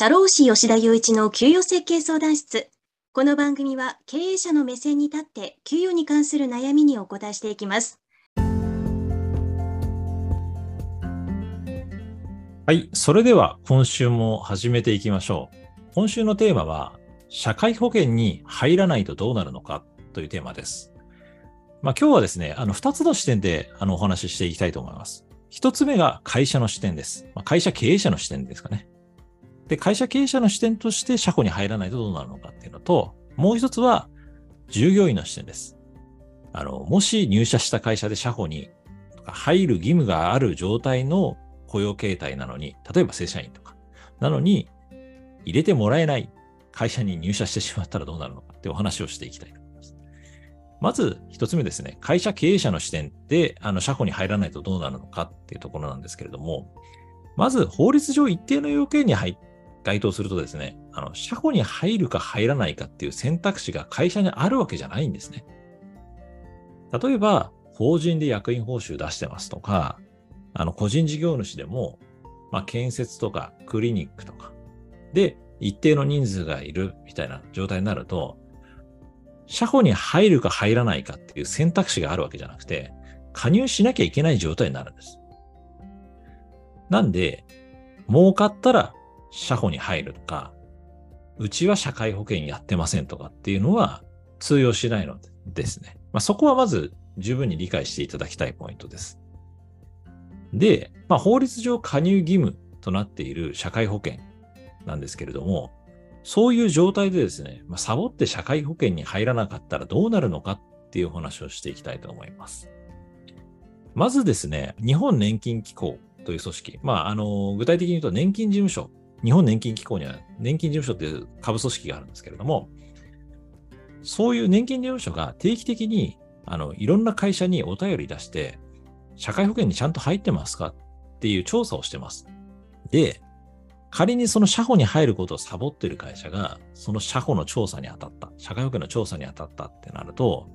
社労士吉田雄一の給与設計相談室。この番組は経営者の目線に立って給与に関する悩みにお答えしていきます。はい。それでは今週も始めていきましょう。今週のテーマは、社会保険に入らないとどうなるのかというテーマです。まあ今日はですね、あの2つの視点であのお話ししていきたいと思います。1つ目が会社の視点です。まあ、会社経営者の視点ですかね。で、会社経営者の視点として社保に入らないとどうなるのかっていうのと、もう一つは従業員の視点です。あの、もし入社した会社で社保に入る義務がある状態の雇用形態なのに、例えば正社員とか、なのに入れてもらえない会社に入社してしまったらどうなるのかってお話をしていきたいと思います。まず一つ目ですね、会社経営者の視点で、あの、社保に入らないとどうなるのかっていうところなんですけれども、まず法律上一定の要件に入該当するとですね、あの、社保に入るか入らないかっていう選択肢が会社にあるわけじゃないんですね。例えば、法人で役員報酬出してますとか、あの、個人事業主でも、まあ、建設とかクリニックとかで一定の人数がいるみたいな状態になると、社保に入るか入らないかっていう選択肢があるわけじゃなくて、加入しなきゃいけない状態になるんです。なんで、儲かったら社保に入るとか、うちは社会保険やってませんとかっていうのは通用しないのですね。まあ、そこはまず十分に理解していただきたいポイントです。で、まあ、法律上加入義務となっている社会保険なんですけれども、そういう状態でですね、まあ、サボって社会保険に入らなかったらどうなるのかっていうお話をしていきたいと思います。まずですね、日本年金機構という組織、まあ、あの、具体的に言うと年金事務所、日本年金機構には年金事務所という下部組織があるんですけれども、そういう年金事務所が定期的に、あの、いろんな会社にお便り出して、社会保険にちゃんと入ってますかっていう調査をしてます。で、仮にその社保に入ることをサボってる会社が、その社保の調査に当たった、社会保険の調査に当たったってなると、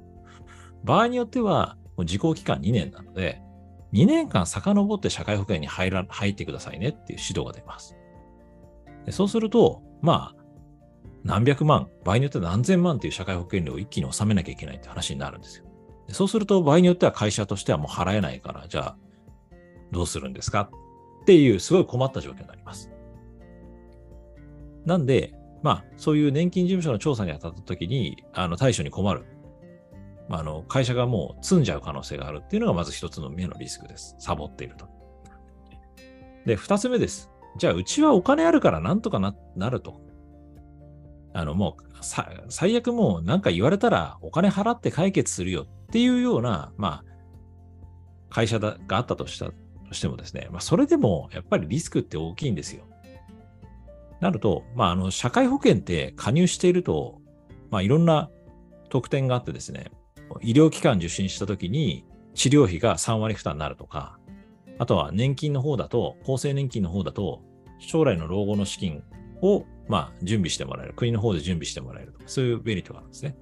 場合によっては、もう時効期間2年なので、2年間遡って社会保険に入ら入ってくださいねっていう指導が出ます。そうすると、まあ、何百万、場合によっては何千万っていう社会保険料を一気に納めなきゃいけないって話になるんですよ。そうすると、場合によっては会社としてはもう払えないから、じゃあ、どうするんですかっていう、すごい困った状況になります。なんで、まあ、そういう年金事務所の調査に当たった時に、あの、対処に困る。まあ、あの、会社がもう積んじゃう可能性があるっていうのが、まず一つの目のリスクです。サボっていると。で、二つ目です。じゃあ、うちはお金あるからなんとかななると。あの、もう、最悪もうなんか言われたらお金払って解決するよっていうような、まあ、会社だがあったとしたとしてもですね、まあ、それでもやっぱりリスクって大きいんですよ。なると、まあ、あの、社会保険って加入していると、まあ、いろんな特典があってですね、医療機関受診したときに治療費が3割負担になるとか、あとは年金の方だと、厚生年金の方だと、将来の老後の資金を、まあ、準備してもらえる。国の方で準備してもらえるとか、そういうメリットがあるんですね。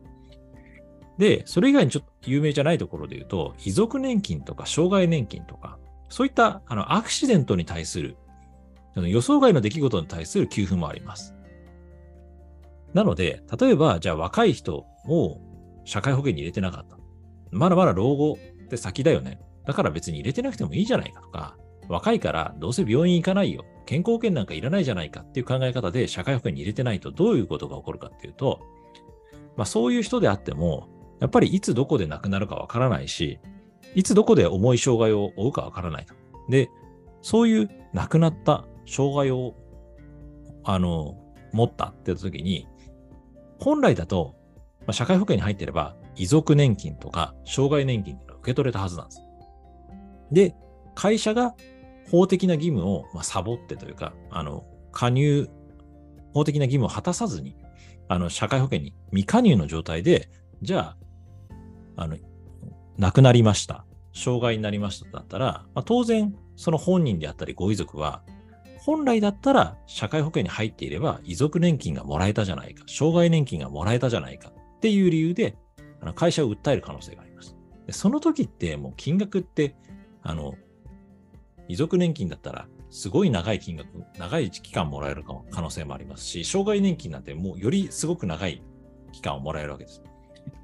で、それ以外にちょっと有名じゃないところで言うと、遺族年金とか障害年金とか、そういったあのアクシデントに対する、予想外の出来事に対する給付もあります。なので、例えば、じゃあ若い人を社会保険に入れてなかった。まだまだ老後って先だよね。だから別に入れてなくてもいいじゃないかとか、若いからどうせ病院行かないよ。健康保険なんかいらないじゃないかっていう考え方で社会保険に入れてないとどういうことが起こるかっていうと、まあそういう人であっても、やっぱりいつどこで亡くなるかわからないし、いつどこで重い障害を負うかわからないと。で、そういう亡くなった障害を、あの、持ったって言った時に、本来だと、まあ、社会保険に入っていれば、遺族年金とか障害年金っていうのを受け取れたはずなんです。で、会社が法的な義務を、まあ、サボってというか、あの、加入、法的な義務を果たさずに、あの、社会保険に未加入の状態で、じゃあ、あの、亡くなりました。障害になりましただったら、まあ、当然、その本人であったりご遺族は、本来だったら社会保険に入っていれば遺族年金がもらえたじゃないか、障害年金がもらえたじゃないかっていう理由で、あの会社を訴える可能性があります。でその時ってもう金額って、あの、遺族年金だったらすごい長い金額、長い期間もらえる可能性もありますし、障害年金なんてもうよりすごく長い期間をもらえるわけです。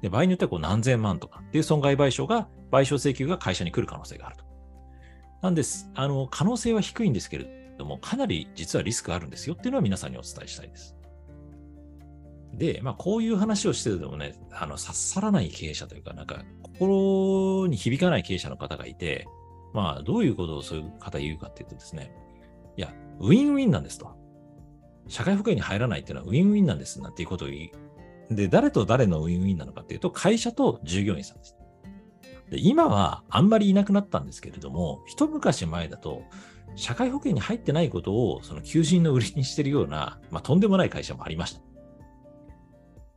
で場合によってはこう何千万とかっていう損害賠償が、賠償請求が会社に来る可能性があると。なんです。あの、可能性は低いんですけれども、かなり実はリスクあるんですよっていうのは皆さんにお伝えしたいです。で、まあ、こういう話をしててもね、あの、刺さらない経営者というか、なんか、心に響かない経営者の方がいて、まあ、どういうことをそういう方が言うかっていうとですね、いや、ウィンウィンなんですと。社会保険に入らないっていうのはウィンウィンなんですなんていうことを言う。で、誰と誰のウィンウィンなのかっていうと、会社と従業員さんです。で今はあんまりいなくなったんですけれども、一昔前だと、社会保険に入ってないことをその求人の売りにしてるような、まあ、とんでもない会社もありました。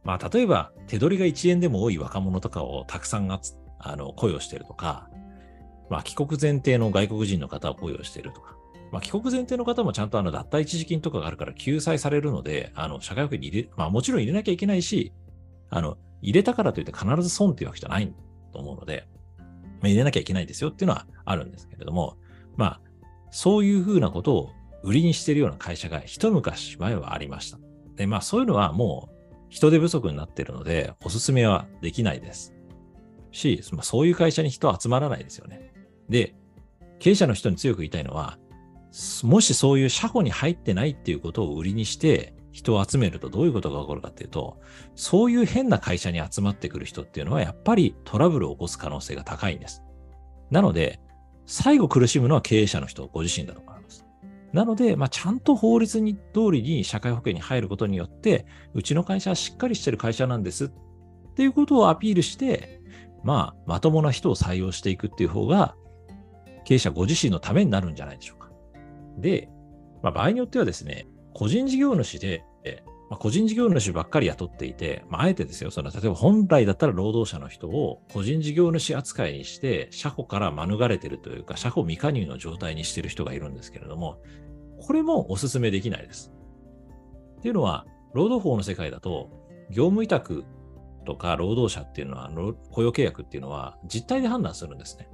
まあ、例えば、手取りが1円でも多い若者とかをたくさんあの雇用してるとか、まあ、帰国前提の外国人の方を雇用しているとか、まあ、帰国前提の方もちゃんとあの脱退一時金とかがあるから救済されるので、あの社会保険に入れ、まあ、もちろん入れなきゃいけないし、あの入れたからといって必ず損っていうわけじゃないと思うので、まあ、入れなきゃいけないですよっていうのはあるんですけれども、まあ、そういうふうなことを売りにしているような会社が一昔前はありました。で、まあそういうのはもう人手不足になっているので、おすすめはできないです。し、まあ、そういう会社に人は集まらないですよね。で、経営者の人に強く言いたいのは、もしそういう社保に入ってないっていうことを売りにして人を集めるとどういうことが起こるかっていうと、そういう変な会社に集まってくる人っていうのはやっぱりトラブルを起こす可能性が高いんです。なので、最後苦しむのは経営者の人ご自身だと思います。なので、まあ、ちゃんと法律に通りに社会保険に入ることによって、うちの会社はしっかりしてる会社なんですっていうことをアピールして、まあ、まともな人を採用していくっていう方が、経営者ご自身のためになるんじゃないでしょうか。で、まあ、場合によってはですね、個人事業主で、まあ、個人事業主ばっかり雇っていて、まあ、あえてですよ、その例えば本来だったら労働者の人を個人事業主扱いにして、社保から免れてるというか、社保未加入の状態にしてる人がいるんですけれども、これもお勧めできないです。っていうのは、労働法の世界だと、業務委託とか労働者っていうのは、雇用契約っていうのは実態で判断するんですね。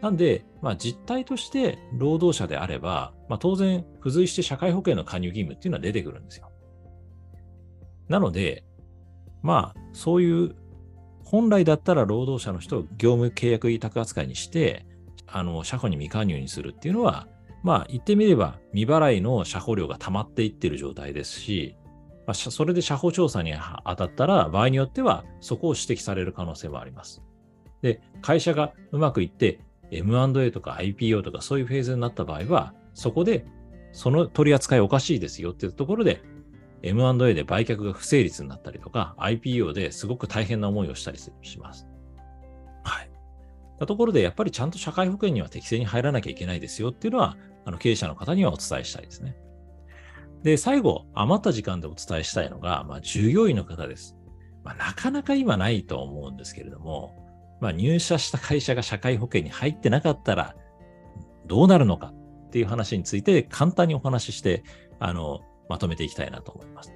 なんで、まあ、実態として労働者であれば、まあ、当然、付随して社会保険の加入義務っていうのは出てくるんですよ。なので、まあ、そういう、本来だったら労働者の人を業務契約委託扱いにして、あの、社保に未加入にするっていうのは、まあ、言ってみれば、未払いの社保料が溜まっていってる状態ですし、まあ、それで社保調査に当たったら、場合によっては、そこを指摘される可能性もあります。で、会社がうまくいって、M&A とか IPO とかそういうフェーズになった場合は、そこでその取り扱いおかしいですよっていうところで、M&A で売却が不成立になったりとか、IPO ですごく大変な思いをしたりします。はい。ところで、やっぱりちゃんと社会保険には適正に入らなきゃいけないですよっていうのは、あの経営者の方にはお伝えしたいですね。で、最後、余った時間でお伝えしたいのが、まあ、従業員の方です。まあ、なかなか今ないと思うんですけれども、まあ、入社した会社が社会保険に入ってなかったらどうなるのかっていう話について簡単にお話しして、あの、まとめていきたいなと思います。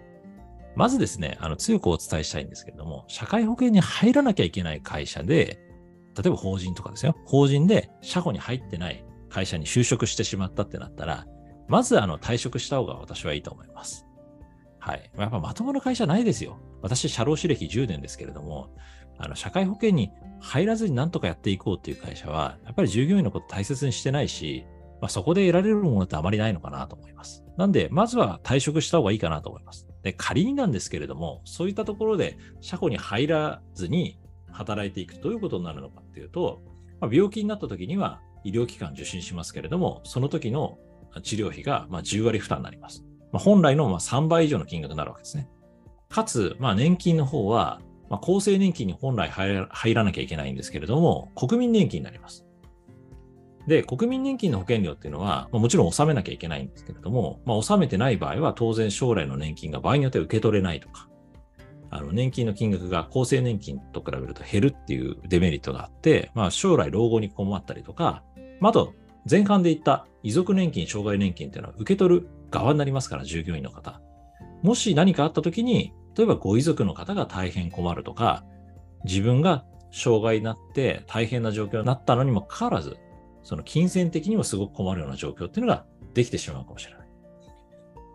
まずですね、あの、強くお伝えしたいんですけれども、社会保険に入らなきゃいけない会社で、例えば法人とかですよ。法人で社保に入ってない会社に就職してしまったってなったら、まずあの退職した方が私はいいと思います。はい。やっぱまともな会社ないですよ。私、社労士歴10年ですけれども、あの社会保険に入らずに何とかやっていこうっていう会社は、やっぱり従業員のこと大切にしてないし、まあ、そこで得られるものってあまりないのかなと思います。なんで、まずは退職した方がいいかなと思います。で、仮になんですけれども、そういったところで社保に入らずに働いていくとどういうことになるのかっていうと、まあ、病気になった時には医療機関受診しますけれども、その時の治療費がま10割負担になります。まあ、本来のま3倍以上の金額になるわけですね。かつ、まあ、年金の方はまあ、厚生年金に本来入らなきゃいけないんですけれども、国民年金になります。で、国民年金の保険料っていうのは、まあ、もちろん納めなきゃいけないんですけれども、まあ、納めてない場合は当然将来の年金が場合によって受け取れないとか、あの年金の金額が厚生年金と比べると減るっていうデメリットがあって、まあ、将来老後に困ったりとか、まあ、あと前半で言った遺族年金、障害年金っていうのは受け取る側になりますから、従業員の方。もし何かあった時に、例えばご遺族の方が大変困るとか、自分が障害になって大変な状況になったのにもかかわらず、その金銭的にもすごく困るような状況っていうのができてしまうかもしれない。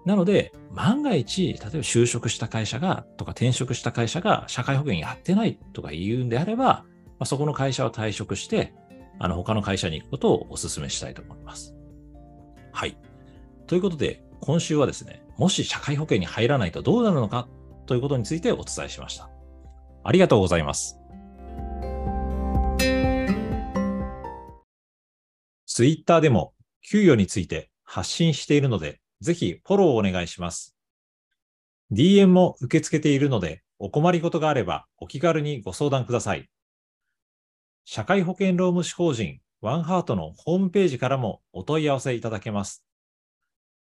なので、万が一、例えば就職した会社が、とか転職した会社が社会保険やってないとか言うんであれば、まあ、そこの会社を退職して、あの、他の会社に行くことをお勧めしたいと思います。はい。ということで、今週はですね、もし社会保険に入らないとどうなるのかということについてお伝えしました。ありがとうございます。ツイッターでも給与について発信しているので、ぜひフォローをお願いします。DM も受け付けているので、お困りごとがあればお気軽にご相談ください。社会保険労務士法人ワンハートのホームページからもお問い合わせいただけます。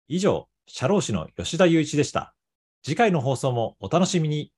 以上、社労士の吉田祐一でした。次回の放送もお楽しみに。